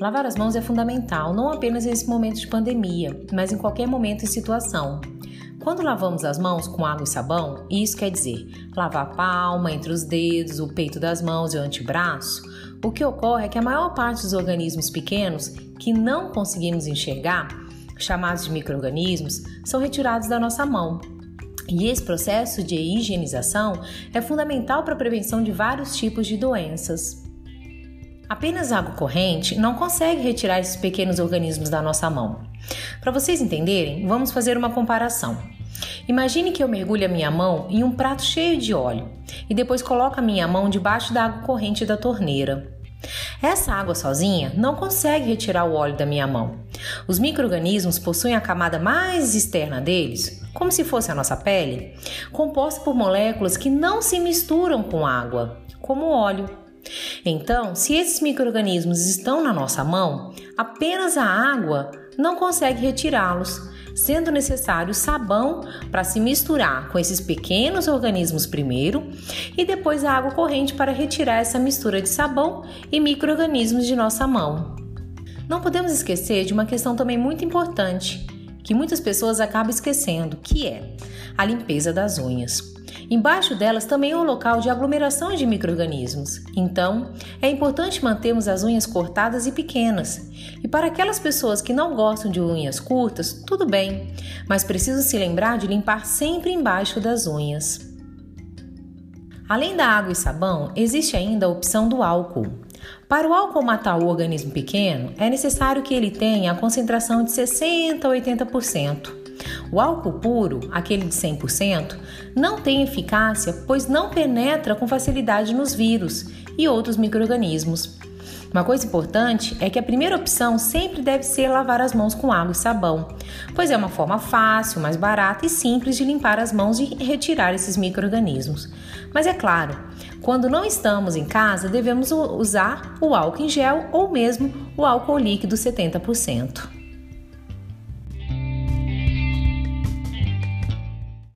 Lavar as mãos é fundamental, não apenas nesse momento de pandemia, mas em qualquer momento e situação. Quando lavamos as mãos com água e sabão, isso quer dizer lavar a palma, entre os dedos, o peito das mãos e o antebraço, o que ocorre é que a maior parte dos organismos pequenos que não conseguimos enxergar, chamados de micro-organismos, são retirados da nossa mão. E esse processo de higienização é fundamental para a prevenção de vários tipos de doenças. Apenas água corrente não consegue retirar esses pequenos organismos da nossa mão. Para vocês entenderem, vamos fazer uma comparação. Imagine que eu mergulho a minha mão em um prato cheio de óleo e depois coloco a minha mão debaixo da água corrente da torneira. Essa água sozinha não consegue retirar o óleo da minha mão. Os micro-organismos possuem a camada mais externa deles, como se fosse a nossa pele, composta por moléculas que não se misturam com água, como o óleo. Então, se esses micro-organismos estão na nossa mão, apenas a água não consegue retirá-los, sendo necessário sabão para se misturar com esses pequenos organismos primeiro e depois a água corrente para retirar essa mistura de sabão e micro-organismos de nossa mão. Não podemos esquecer de uma questão também muito importante, que muitas pessoas acabam esquecendo, que é a limpeza das unhas. Embaixo delas também é um local de aglomeração de microrganismos. Então, é importante mantermos as unhas cortadas e pequenas. E para aquelas pessoas que não gostam de unhas curtas, tudo bem, mas precisam se lembrar de limpar sempre embaixo das unhas. Além da água e sabão, existe ainda a opção do álcool. Para o álcool matar o organismo pequeno, é necessário que ele tenha a concentração de 60 a 80%. O álcool puro, aquele de 100%, não tem eficácia pois não penetra com facilidade nos vírus e outros microrganismos. Uma coisa importante é que a primeira opção sempre deve ser lavar as mãos com água e sabão, pois é uma forma fácil, mais barata e simples de limpar as mãos e retirar esses microrganismos. Mas é claro, quando não estamos em casa, devemos usar o álcool em gel ou mesmo o álcool líquido 70%.